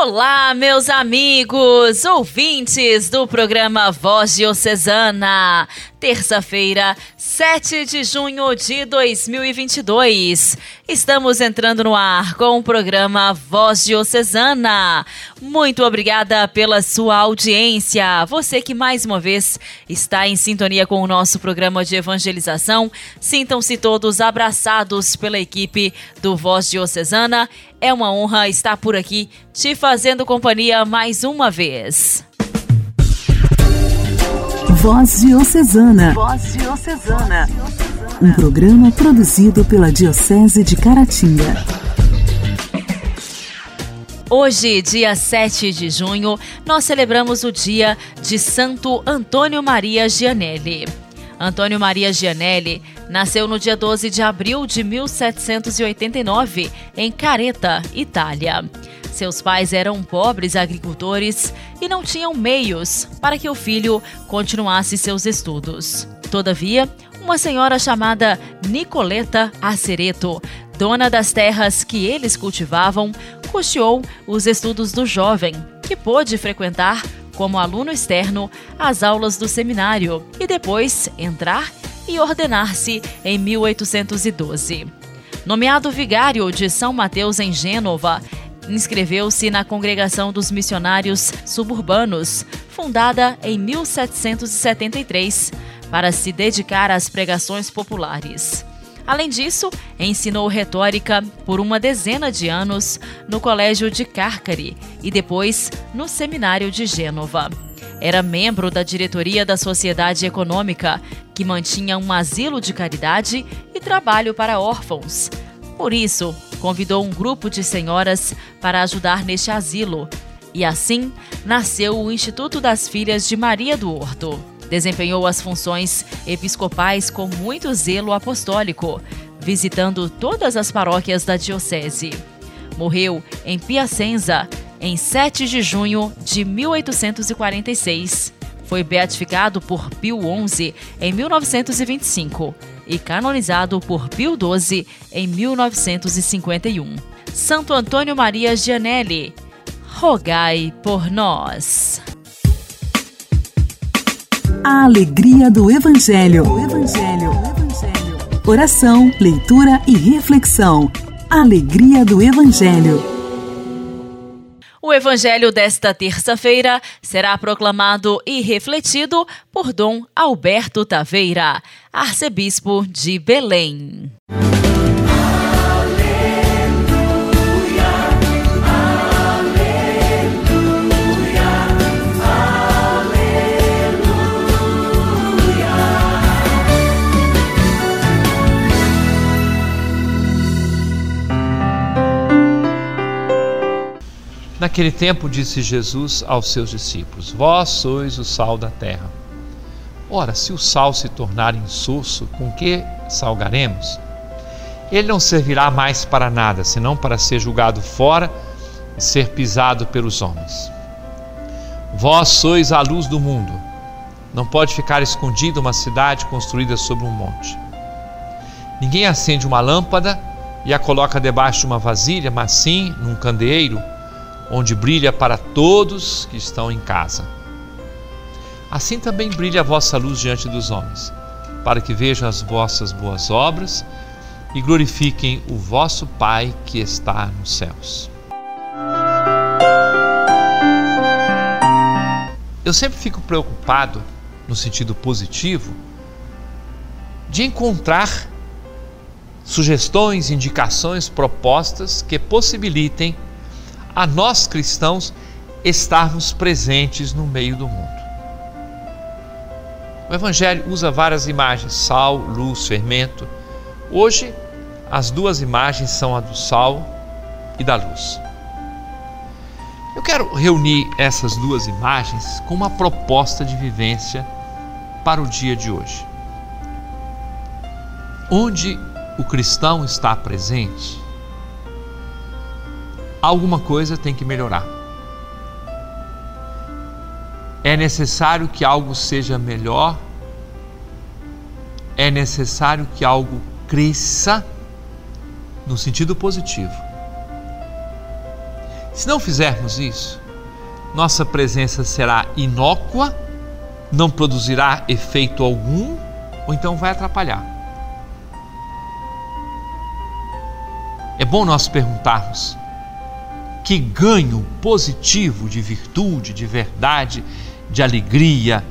Olá, meus amigos, ouvintes do programa Voz Diocesana. Terça-feira, 7 de junho de 2022. Estamos entrando no ar com o programa Voz Diocesana. Muito obrigada pela sua audiência. Você que mais uma vez está em sintonia com o nosso programa de evangelização, sintam-se todos abraçados pela equipe do Voz Diocesana. É uma honra estar por aqui te fazendo companhia mais uma vez. Voz Diocesana. Voz Diocesana. Um programa produzido pela Diocese de Caratinga. Hoje, dia 7 de junho, nós celebramos o dia de Santo Antônio Maria Gianelli. Antônio Maria Gianelli nasceu no dia 12 de abril de 1789 em Careta, Itália. Seus pais eram pobres agricultores e não tinham meios para que o filho continuasse seus estudos. Todavia, uma senhora chamada Nicoleta Acereto, dona das terras que eles cultivavam, custeou os estudos do jovem, que pôde frequentar como aluno externo as aulas do seminário e depois entrar e ordenar-se em 1812. Nomeado vigário de São Mateus em Gênova, inscreveu-se na Congregação dos Missionários Suburbanos, fundada em 1773, para se dedicar às pregações populares. Além disso, ensinou retórica por uma dezena de anos no Colégio de Cárcari e depois no Seminário de Gênova. Era membro da diretoria da Sociedade Econômica, que mantinha um asilo de caridade e trabalho para órfãos. Por isso, convidou um grupo de senhoras para ajudar neste asilo. E assim nasceu o Instituto das Filhas de Maria do Horto. Desempenhou as funções episcopais com muito zelo apostólico, visitando todas as paróquias da Diocese. Morreu em Piacenza em 7 de junho de 1846. Foi beatificado por Pio XI em 1925 e canonizado por Pio XII em 1951. Santo Antônio Maria Gianelli, rogai por nós. A alegria do Evangelho. Evangelho. Evangelho. Oração, leitura e reflexão. Alegria do Evangelho. O evangelho desta terça-feira será proclamado e refletido por Dom Alberto Taveira, arcebispo de Belém. Naquele tempo disse Jesus aos seus discípulos: Vós sois o sal da terra. Ora, se o sal se tornar insosso, com que salgaremos? Ele não servirá mais para nada, senão para ser julgado fora e ser pisado pelos homens. Vós sois a luz do mundo. Não pode ficar escondida uma cidade construída sobre um monte. Ninguém acende uma lâmpada e a coloca debaixo de uma vasilha, mas sim num candeeiro onde brilha para todos que estão em casa. Assim também brilha a vossa luz diante dos homens, para que vejam as vossas boas obras e glorifiquem o vosso Pai que está nos céus. Eu sempre fico preocupado, no sentido positivo, de encontrar sugestões, indicações, propostas que possibilitem a nós cristãos estarmos presentes no meio do mundo. O Evangelho usa várias imagens: sal, luz, fermento. Hoje, as duas imagens são a do sal e da luz. Eu quero reunir essas duas imagens com uma proposta de vivência para o dia de hoje. Onde o cristão está presente, alguma coisa tem que melhorar. É necessário que algo seja melhor é necessário que algo cresça no sentido positivo. Se não fizermos isso, nossa presença será inócua, não produzirá efeito algum ou então vai atrapalhar. É bom nós perguntarmos: que ganho positivo de virtude, de verdade, de alegria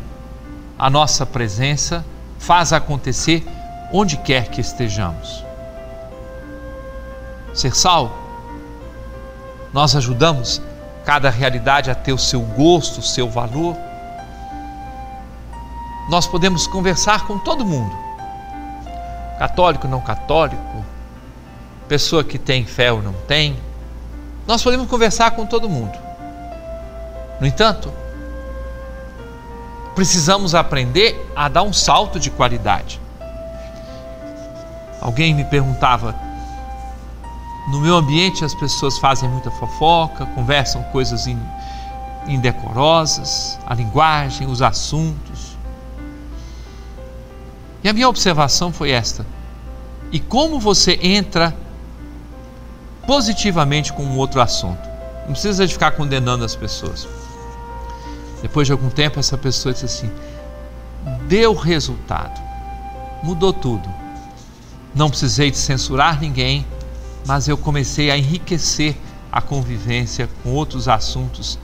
a nossa presença faz acontecer onde quer que estejamos? Ser sal, nós ajudamos cada realidade a ter o seu gosto, o seu valor. Nós podemos conversar com todo mundo, católico, não católico, pessoa que tem fé ou não tem. Nós podemos conversar com todo mundo. No entanto, precisamos aprender a dar um salto de qualidade. Alguém me perguntava no meu ambiente as pessoas fazem muita fofoca, conversam coisas indecorosas, a linguagem, os assuntos. E a minha observação foi esta: e como você entra positivamente com um outro assunto? Não precisa de ficar condenando as pessoas. Depois de algum tempo, essa pessoa disse assim: deu resultado, mudou tudo. Não precisei de censurar ninguém, mas eu comecei a enriquecer a convivência com outros assuntos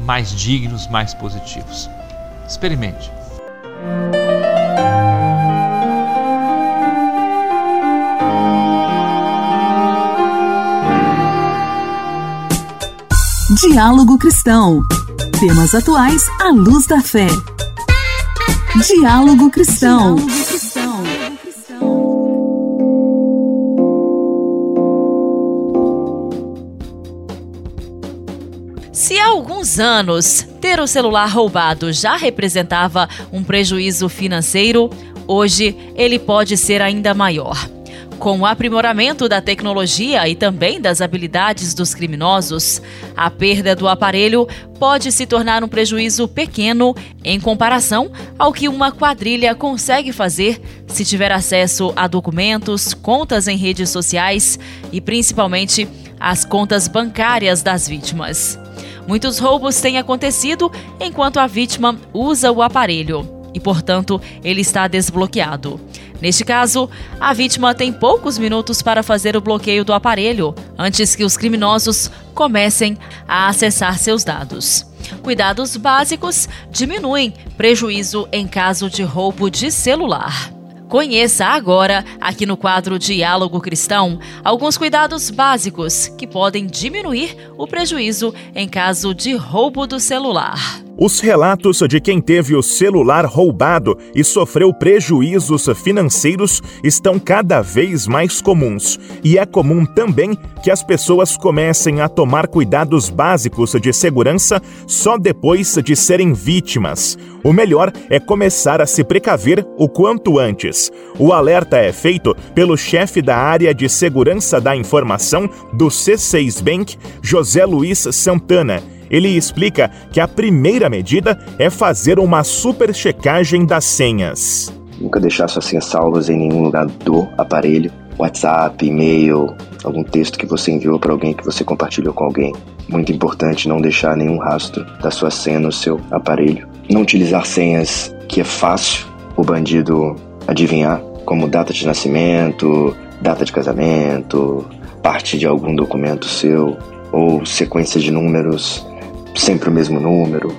mais dignos, mais positivos. Experimente. Diálogo Cristão. Temas atuais à luz da fé. Diálogo Cristão. Diálogo Cristão. Se há alguns anos ter o celular roubado já representava um prejuízo financeiro, hoje ele pode ser ainda maior. Com o aprimoramento da tecnologia e também das habilidades dos criminosos, a perda do aparelho pode se tornar um prejuízo pequeno em comparação ao que uma quadrilha consegue fazer se tiver acesso a documentos, contas em redes sociais e principalmente as contas bancárias das vítimas. Muitos roubos têm acontecido enquanto a vítima usa o aparelho e, portanto, ele está desbloqueado. Neste caso, a vítima tem poucos minutos para fazer o bloqueio do aparelho antes que os criminosos comecem a acessar seus dados. Cuidados básicos diminuem prejuízo em caso de roubo de celular. Conheça agora, aqui no quadro Diálogo Cristão, alguns cuidados básicos que podem diminuir o prejuízo em caso de roubo do celular. Os relatos de quem teve o celular roubado e sofreu prejuízos financeiros estão cada vez mais comuns. E é comum também que as pessoas comecem a tomar cuidados básicos de segurança só depois de serem vítimas. O melhor é começar a se precaver o quanto antes. O alerta é feito pelo chefe da área de segurança da informação do C6 Bank, José Luiz Santana ele explica que a primeira medida é fazer uma super checagem das senhas. Nunca deixar suas senhas salvas em nenhum lugar do aparelho. WhatsApp, e-mail, algum texto que você enviou para alguém que você compartilhou com alguém. Muito importante não deixar nenhum rastro da sua senha no seu aparelho. Não utilizar senhas que é fácil o bandido adivinhar, como data de nascimento, data de casamento, parte de algum documento seu ou sequência de números sempre o mesmo número.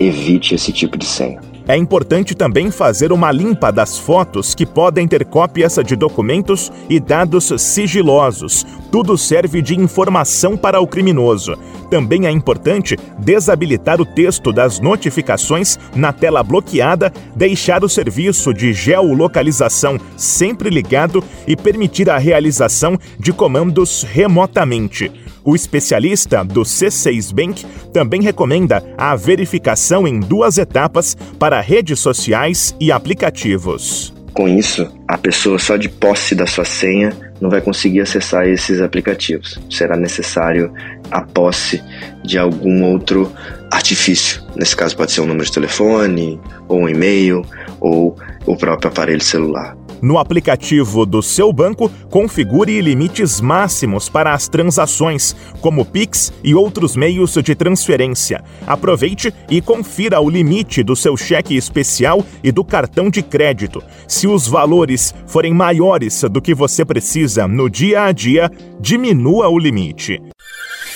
Evite esse tipo de senha. É importante também fazer uma limpa das fotos que podem ter cópias de documentos e dados sigilosos. Tudo serve de informação para o criminoso. Também é importante desabilitar o texto das notificações na tela bloqueada, deixar o serviço de geolocalização sempre ligado e permitir a realização de comandos remotamente. O especialista do C6 Bank também recomenda a verificação em duas etapas para redes sociais e aplicativos. Com isso, a pessoa só de posse da sua senha não vai conseguir acessar esses aplicativos. Será necessário a posse de algum outro artifício. Nesse caso, pode ser um número de telefone, ou um e-mail, ou o próprio aparelho celular. No aplicativo do seu banco, configure limites máximos para as transações, como Pix e outros meios de transferência. Aproveite e confira o limite do seu cheque especial e do cartão de crédito. Se os valores forem maiores do que você precisa no dia a dia, diminua o limite.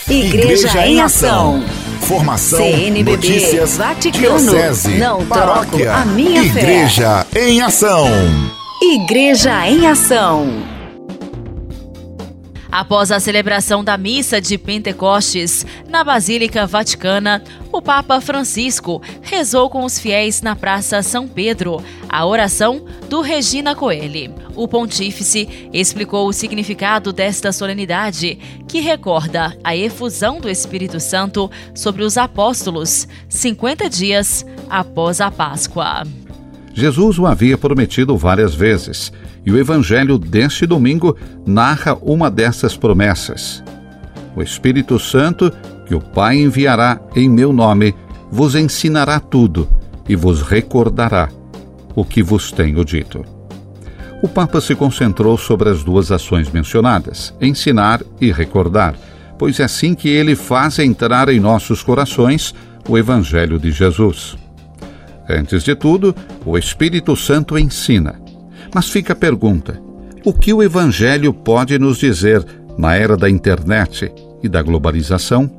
Igreja, Igreja em Ação. Formação, CNBB, notícias, Vaticano, diocese, não paróquia, troco a minha Igreja fé. em Ação. Igreja em Ação. Após a celebração da missa de Pentecostes na Basílica Vaticana, o Papa Francisco rezou com os fiéis na Praça São Pedro a oração do Regina Coeli. O pontífice explicou o significado desta solenidade, que recorda a efusão do Espírito Santo sobre os apóstolos 50 dias após a Páscoa. Jesus o havia prometido várias vezes, e o Evangelho deste domingo narra uma dessas promessas. O Espírito Santo, que o Pai enviará em meu nome, vos ensinará tudo e vos recordará o que vos tenho dito. O Papa se concentrou sobre as duas ações mencionadas, ensinar e recordar, pois é assim que ele faz entrar em nossos corações o Evangelho de Jesus. Antes de tudo, o Espírito Santo ensina. Mas fica a pergunta: o que o Evangelho pode nos dizer na era da internet e da globalização?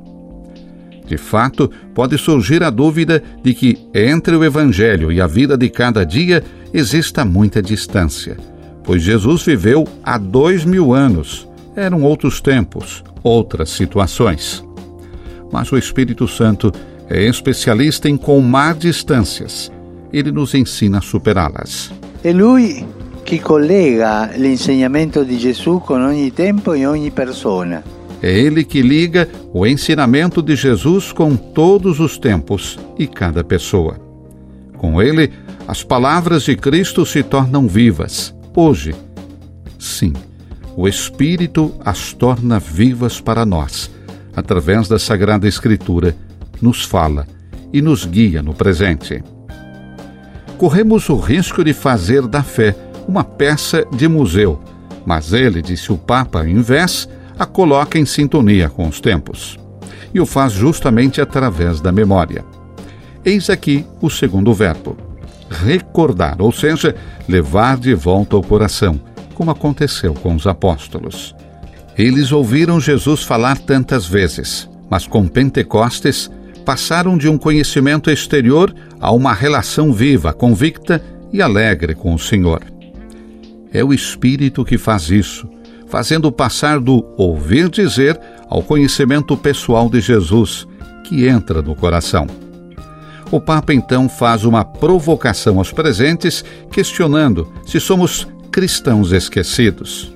De fato, pode surgir a dúvida de que entre o Evangelho e a vida de cada dia exista muita distância, pois Jesus viveu há dois mil anos. Eram outros tempos, outras situações. Mas o Espírito Santo é especialista em colmar distâncias. Ele nos ensina a superá-las. É lui que collega l'insegnamento di Gesù con ogni tempo e ogni persona. É ele que liga o ensinamento de Jesus com todos os tempos e cada pessoa. Com ele, as palavras de Cristo se tornam vivas, hoje. Sim, o Espírito as torna vivas para nós, através da Sagrada Escritura nos fala e nos guia no presente. Corremos o risco de fazer da fé uma peça de museu, mas ele, disse o Papa, em vez, a coloca em sintonia com os tempos. E o faz justamente através da memória. Eis aqui o segundo verbo: recordar, ou seja, levar de volta ao coração, como aconteceu com os apóstolos. Eles ouviram Jesus falar tantas vezes, mas com Pentecostes passaram de um conhecimento exterior a uma relação viva, convicta e alegre com o Senhor. É o Espírito que faz isso, fazendo passar do ouvir dizer ao conhecimento pessoal de Jesus, que entra no coração. O Papa então faz uma provocação aos presentes, questionando se somos cristãos esquecidos.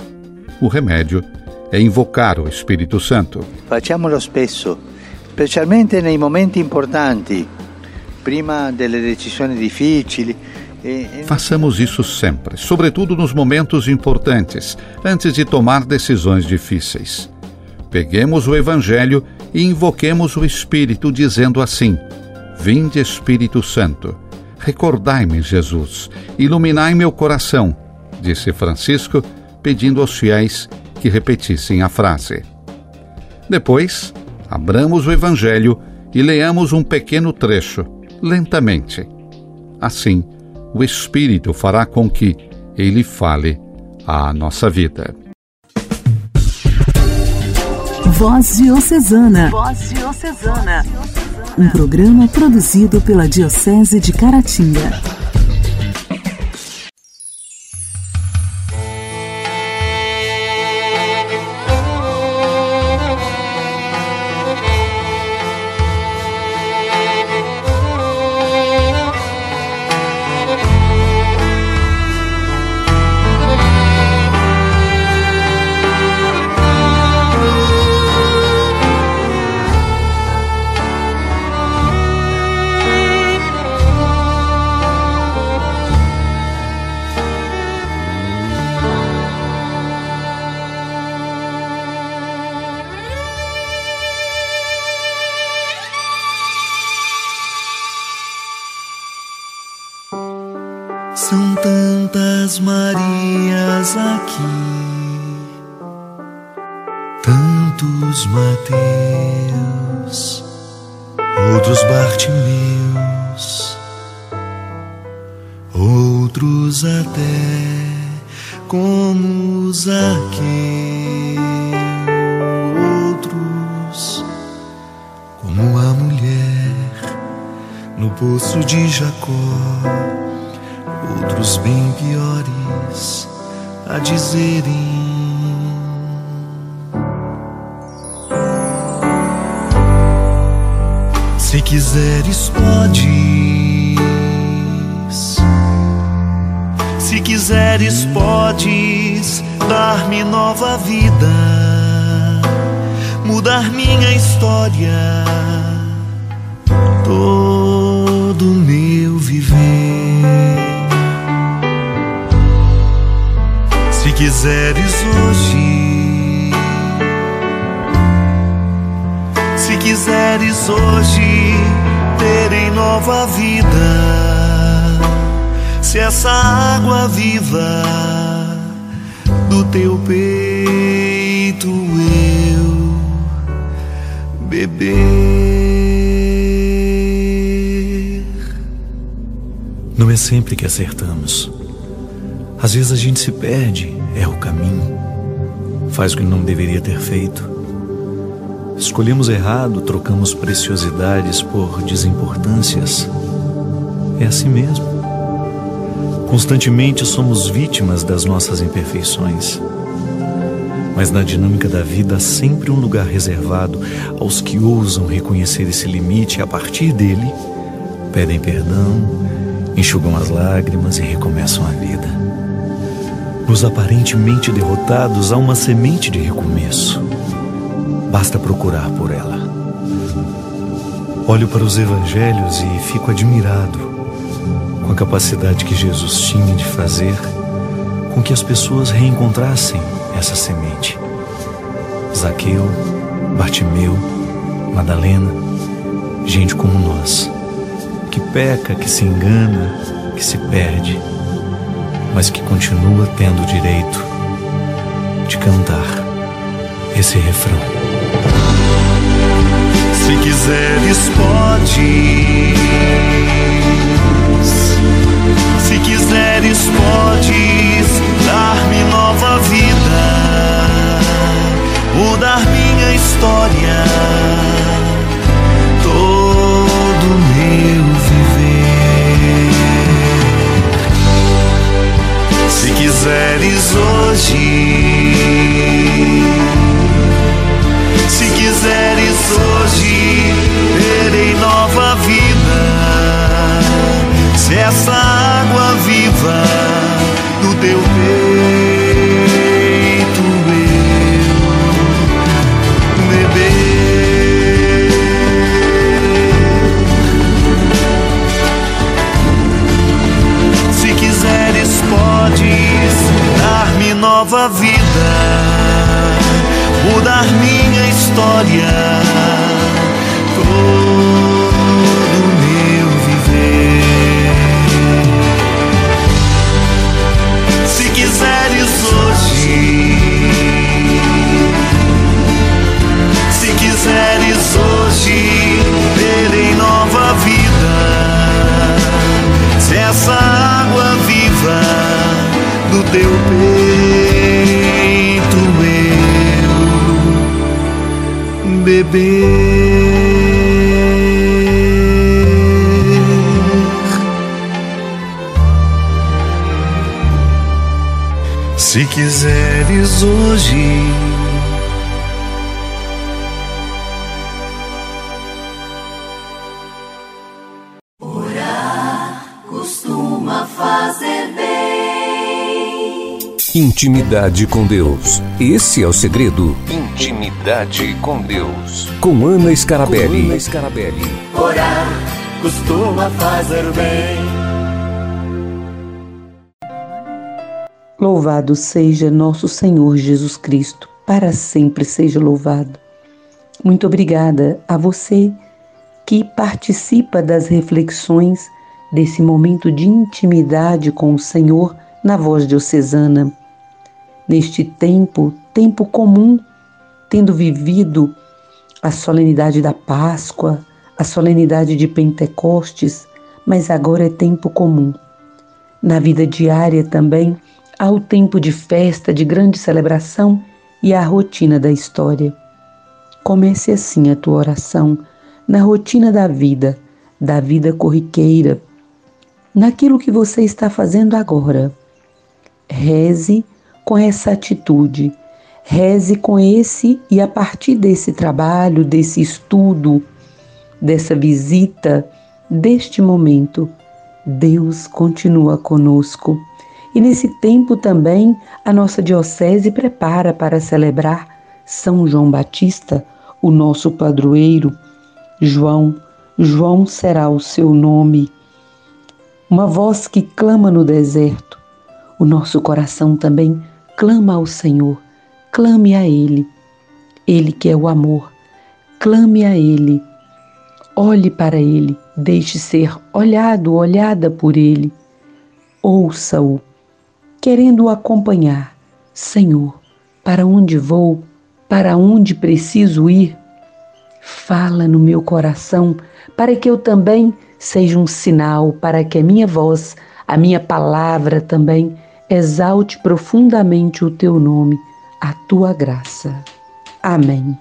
O remédio é invocar o Espírito Santo. Facciamolo spesso specialmente nei momenti importanti, prima delle decisioni difficili. Façamos isso sempre, sobretudo nos momentos importantes, antes de tomar decisões difíceis. Peguemos o Evangelho e invoquemos o Espírito, dizendo assim: Vinde Espírito Santo, recordai-me, Jesus, iluminai meu coração, disse Francisco, pedindo aos fiéis que repetissem a frase. Depois, abramos o Evangelho e leamos um pequeno trecho, lentamente. Assim, o Espírito fará com que ele fale à nossa vida. Voz Diocesana. Voz Diocesana. Um programa produzido pela Diocese de Caratinga. De Jacó outros bem piores a dizerem. Se quiseres, podes. Se quiseres, podes dar-me nova vida, mudar minha história, todo meu viver. quiseres hoje, se quiseres hoje ter em nova vida, se essa água viva do teu peito eu beber. Sempre que acertamos. Às vezes a gente se perde erra o caminho, faz o que não deveria ter feito. Escolhemos errado, trocamos preciosidades por desimportâncias. É assim mesmo. Constantemente somos vítimas das nossas imperfeições. Mas na dinâmica da vida há sempre um lugar reservado aos que ousam reconhecer esse limite e, a partir dele, pedem perdão, enxugam as lágrimas e recomeçam a vida. Nos aparentemente derrotados há uma semente de recomeço. Basta procurar por ela. Olho para os evangelhos e fico admirado com a capacidade que Jesus tinha de fazer com que as pessoas reencontrassem essa semente. Zaqueu, Bartimeu, Madalena, gente como nós, que peca, que se engana, que se perde mas que continua tendo o direito de cantar esse refrão. Se quiseres, podes. Se quiseres, podes dar-me nova vida, mudar minha história, quiseres hoje. Se quiseres hoje terei nova vida. Se essa água viva do teu peito história, beber. Se quiseres hoje. Intimidade com Deus. Esse é o segredo. Intimidade com Deus. Com Ana Scarabelli. Com Ana Scarabelli. Orar costuma fazer bem. Louvado seja nosso Senhor Jesus Cristo, para sempre seja louvado. Muito obrigada a você que participa das reflexões desse momento de intimidade com o Senhor na voz diocesana. Neste tempo, tempo comum, tendo vivido a solenidade da Páscoa, a solenidade de Pentecostes, mas agora é tempo comum. Na vida diária também há o tempo de festa, de grande celebração e a rotina da história. Comece assim a tua oração, na rotina da vida, da vida corriqueira, naquilo que você está fazendo agora. Reze com essa atitude, reze com esse e a partir desse trabalho, desse estudo, dessa visita, deste momento, Deus continua conosco. E nesse tempo também a nossa Diocese prepara para celebrar São João Batista, o nosso padroeiro. João, João será o seu nome. Uma voz que clama no deserto. O nosso coração também clama ao Senhor. Clame a Ele. Ele que é o amor. Clame a Ele. Olhe para Ele. Deixe ser olhado, olhada por Ele. Ouça-o querendo acompanhar. Senhor, para onde vou? Para onde preciso ir? Fala no meu coração, para que eu também seja um sinal, para que a minha voz, a minha palavra também exalte profundamente o teu nome, a tua graça. Amém.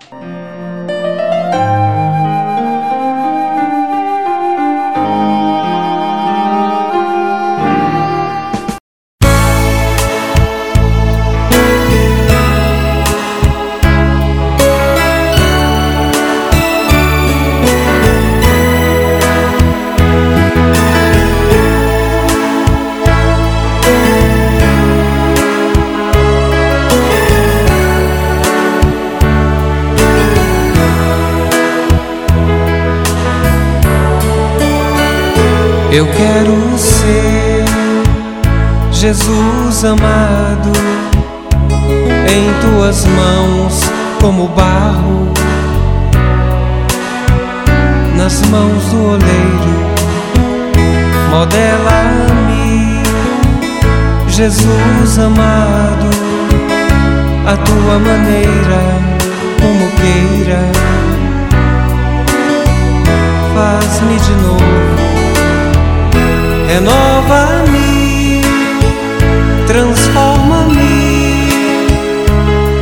A tua maneira, como queira. Faz-me de novo renova-me, transforma-me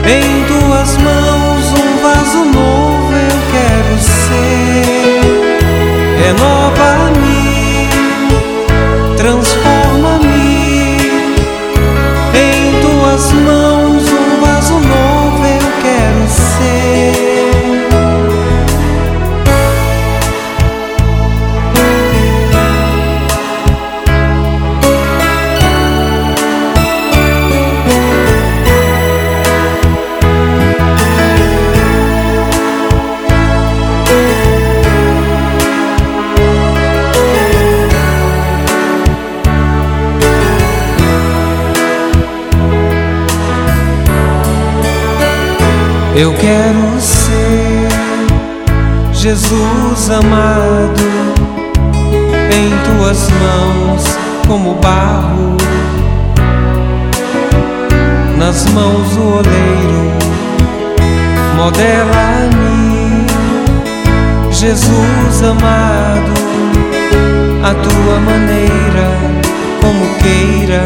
em tuas mãos um vaso novo eu quero ser. Renova-me, Eu quero ser Jesus amado em tuas mãos como barro nas mãos do oleiro. Modela-me, Jesus amado, a tua maneira, como queira.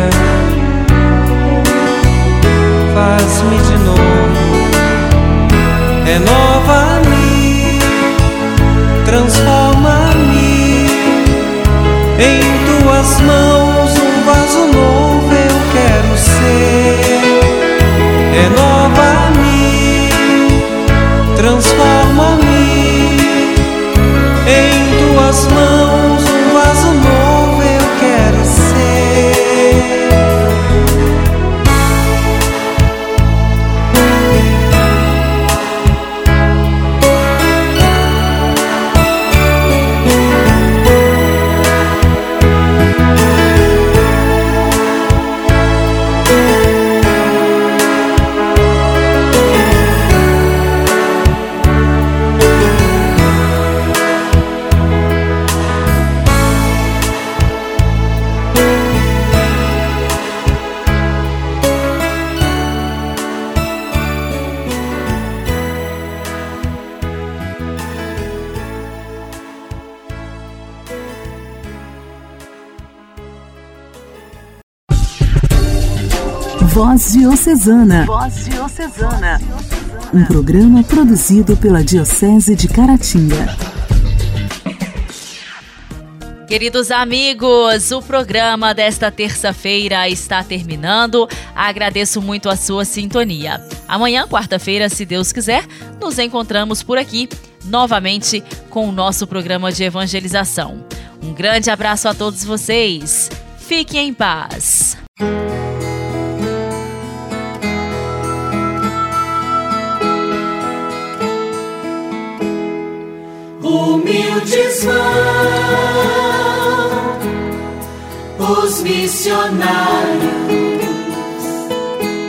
Faz-me de novo renova-me, transforma-me em tuas mãos um vaso novo eu quero ser. Renova-me, Voz Diocesana. Voz Diocesana. Um programa produzido pela Diocese de Caratinga. Queridos amigos, o programa desta terça-feira está terminando. Agradeço muito a sua sintonia. Amanhã, quarta-feira, se Deus quiser, nos encontramos por aqui novamente com o nosso programa de evangelização. Um grande abraço a todos vocês. Fiquem em paz. Humildes vão os missionários.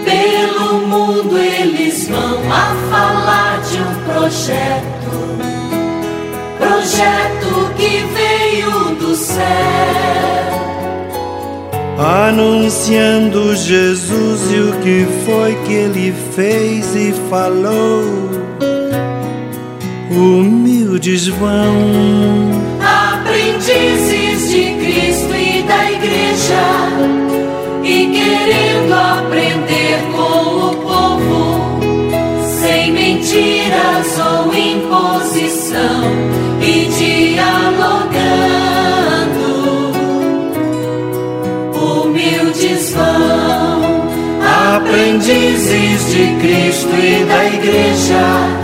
Pelo mundo eles vão a falar de um projeto, projeto que veio do céu. Anunciando Jesus e o que foi que ele fez e falou. Humildes vão, aprendizes de Cristo e da Igreja, e querendo aprender com o povo, sem mentiras ou imposição, e dialogando. vão, aprendizes de Cristo e da Igreja,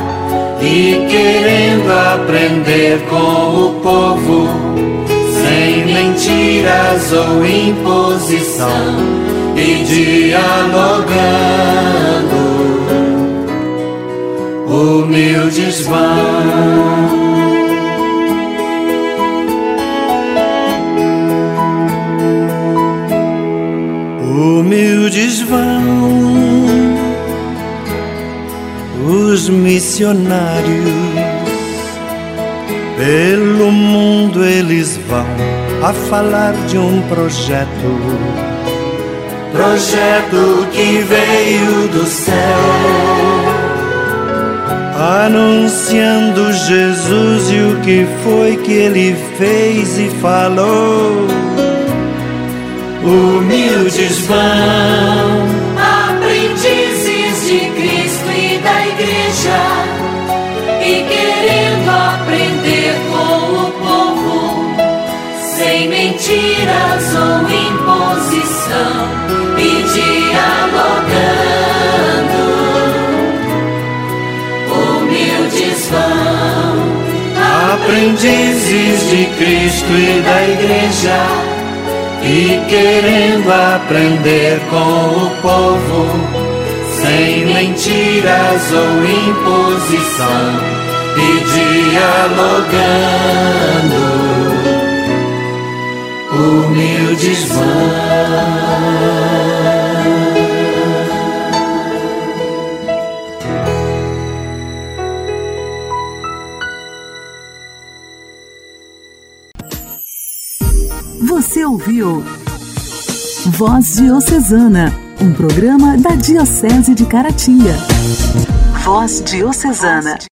e querendo aprender com o povo, sem mentiras ou imposição, e dialogando, humildes vão. Missionários. Pelo mundo eles vão a falar de um projeto. Projeto que veio do céu. Anunciando Jesus e o que foi que ele fez e falou. Humildes vão, mentiras ou imposição, e dialogando, humildes vão, aprendizes de Cristo e da Igreja e querendo aprender com o povo, sem mentiras ou imposição, e dialogando, humildes vão. Você ouviu Voz Diocesana, um programa da Diocese de Caratinga. Voz Diocesana.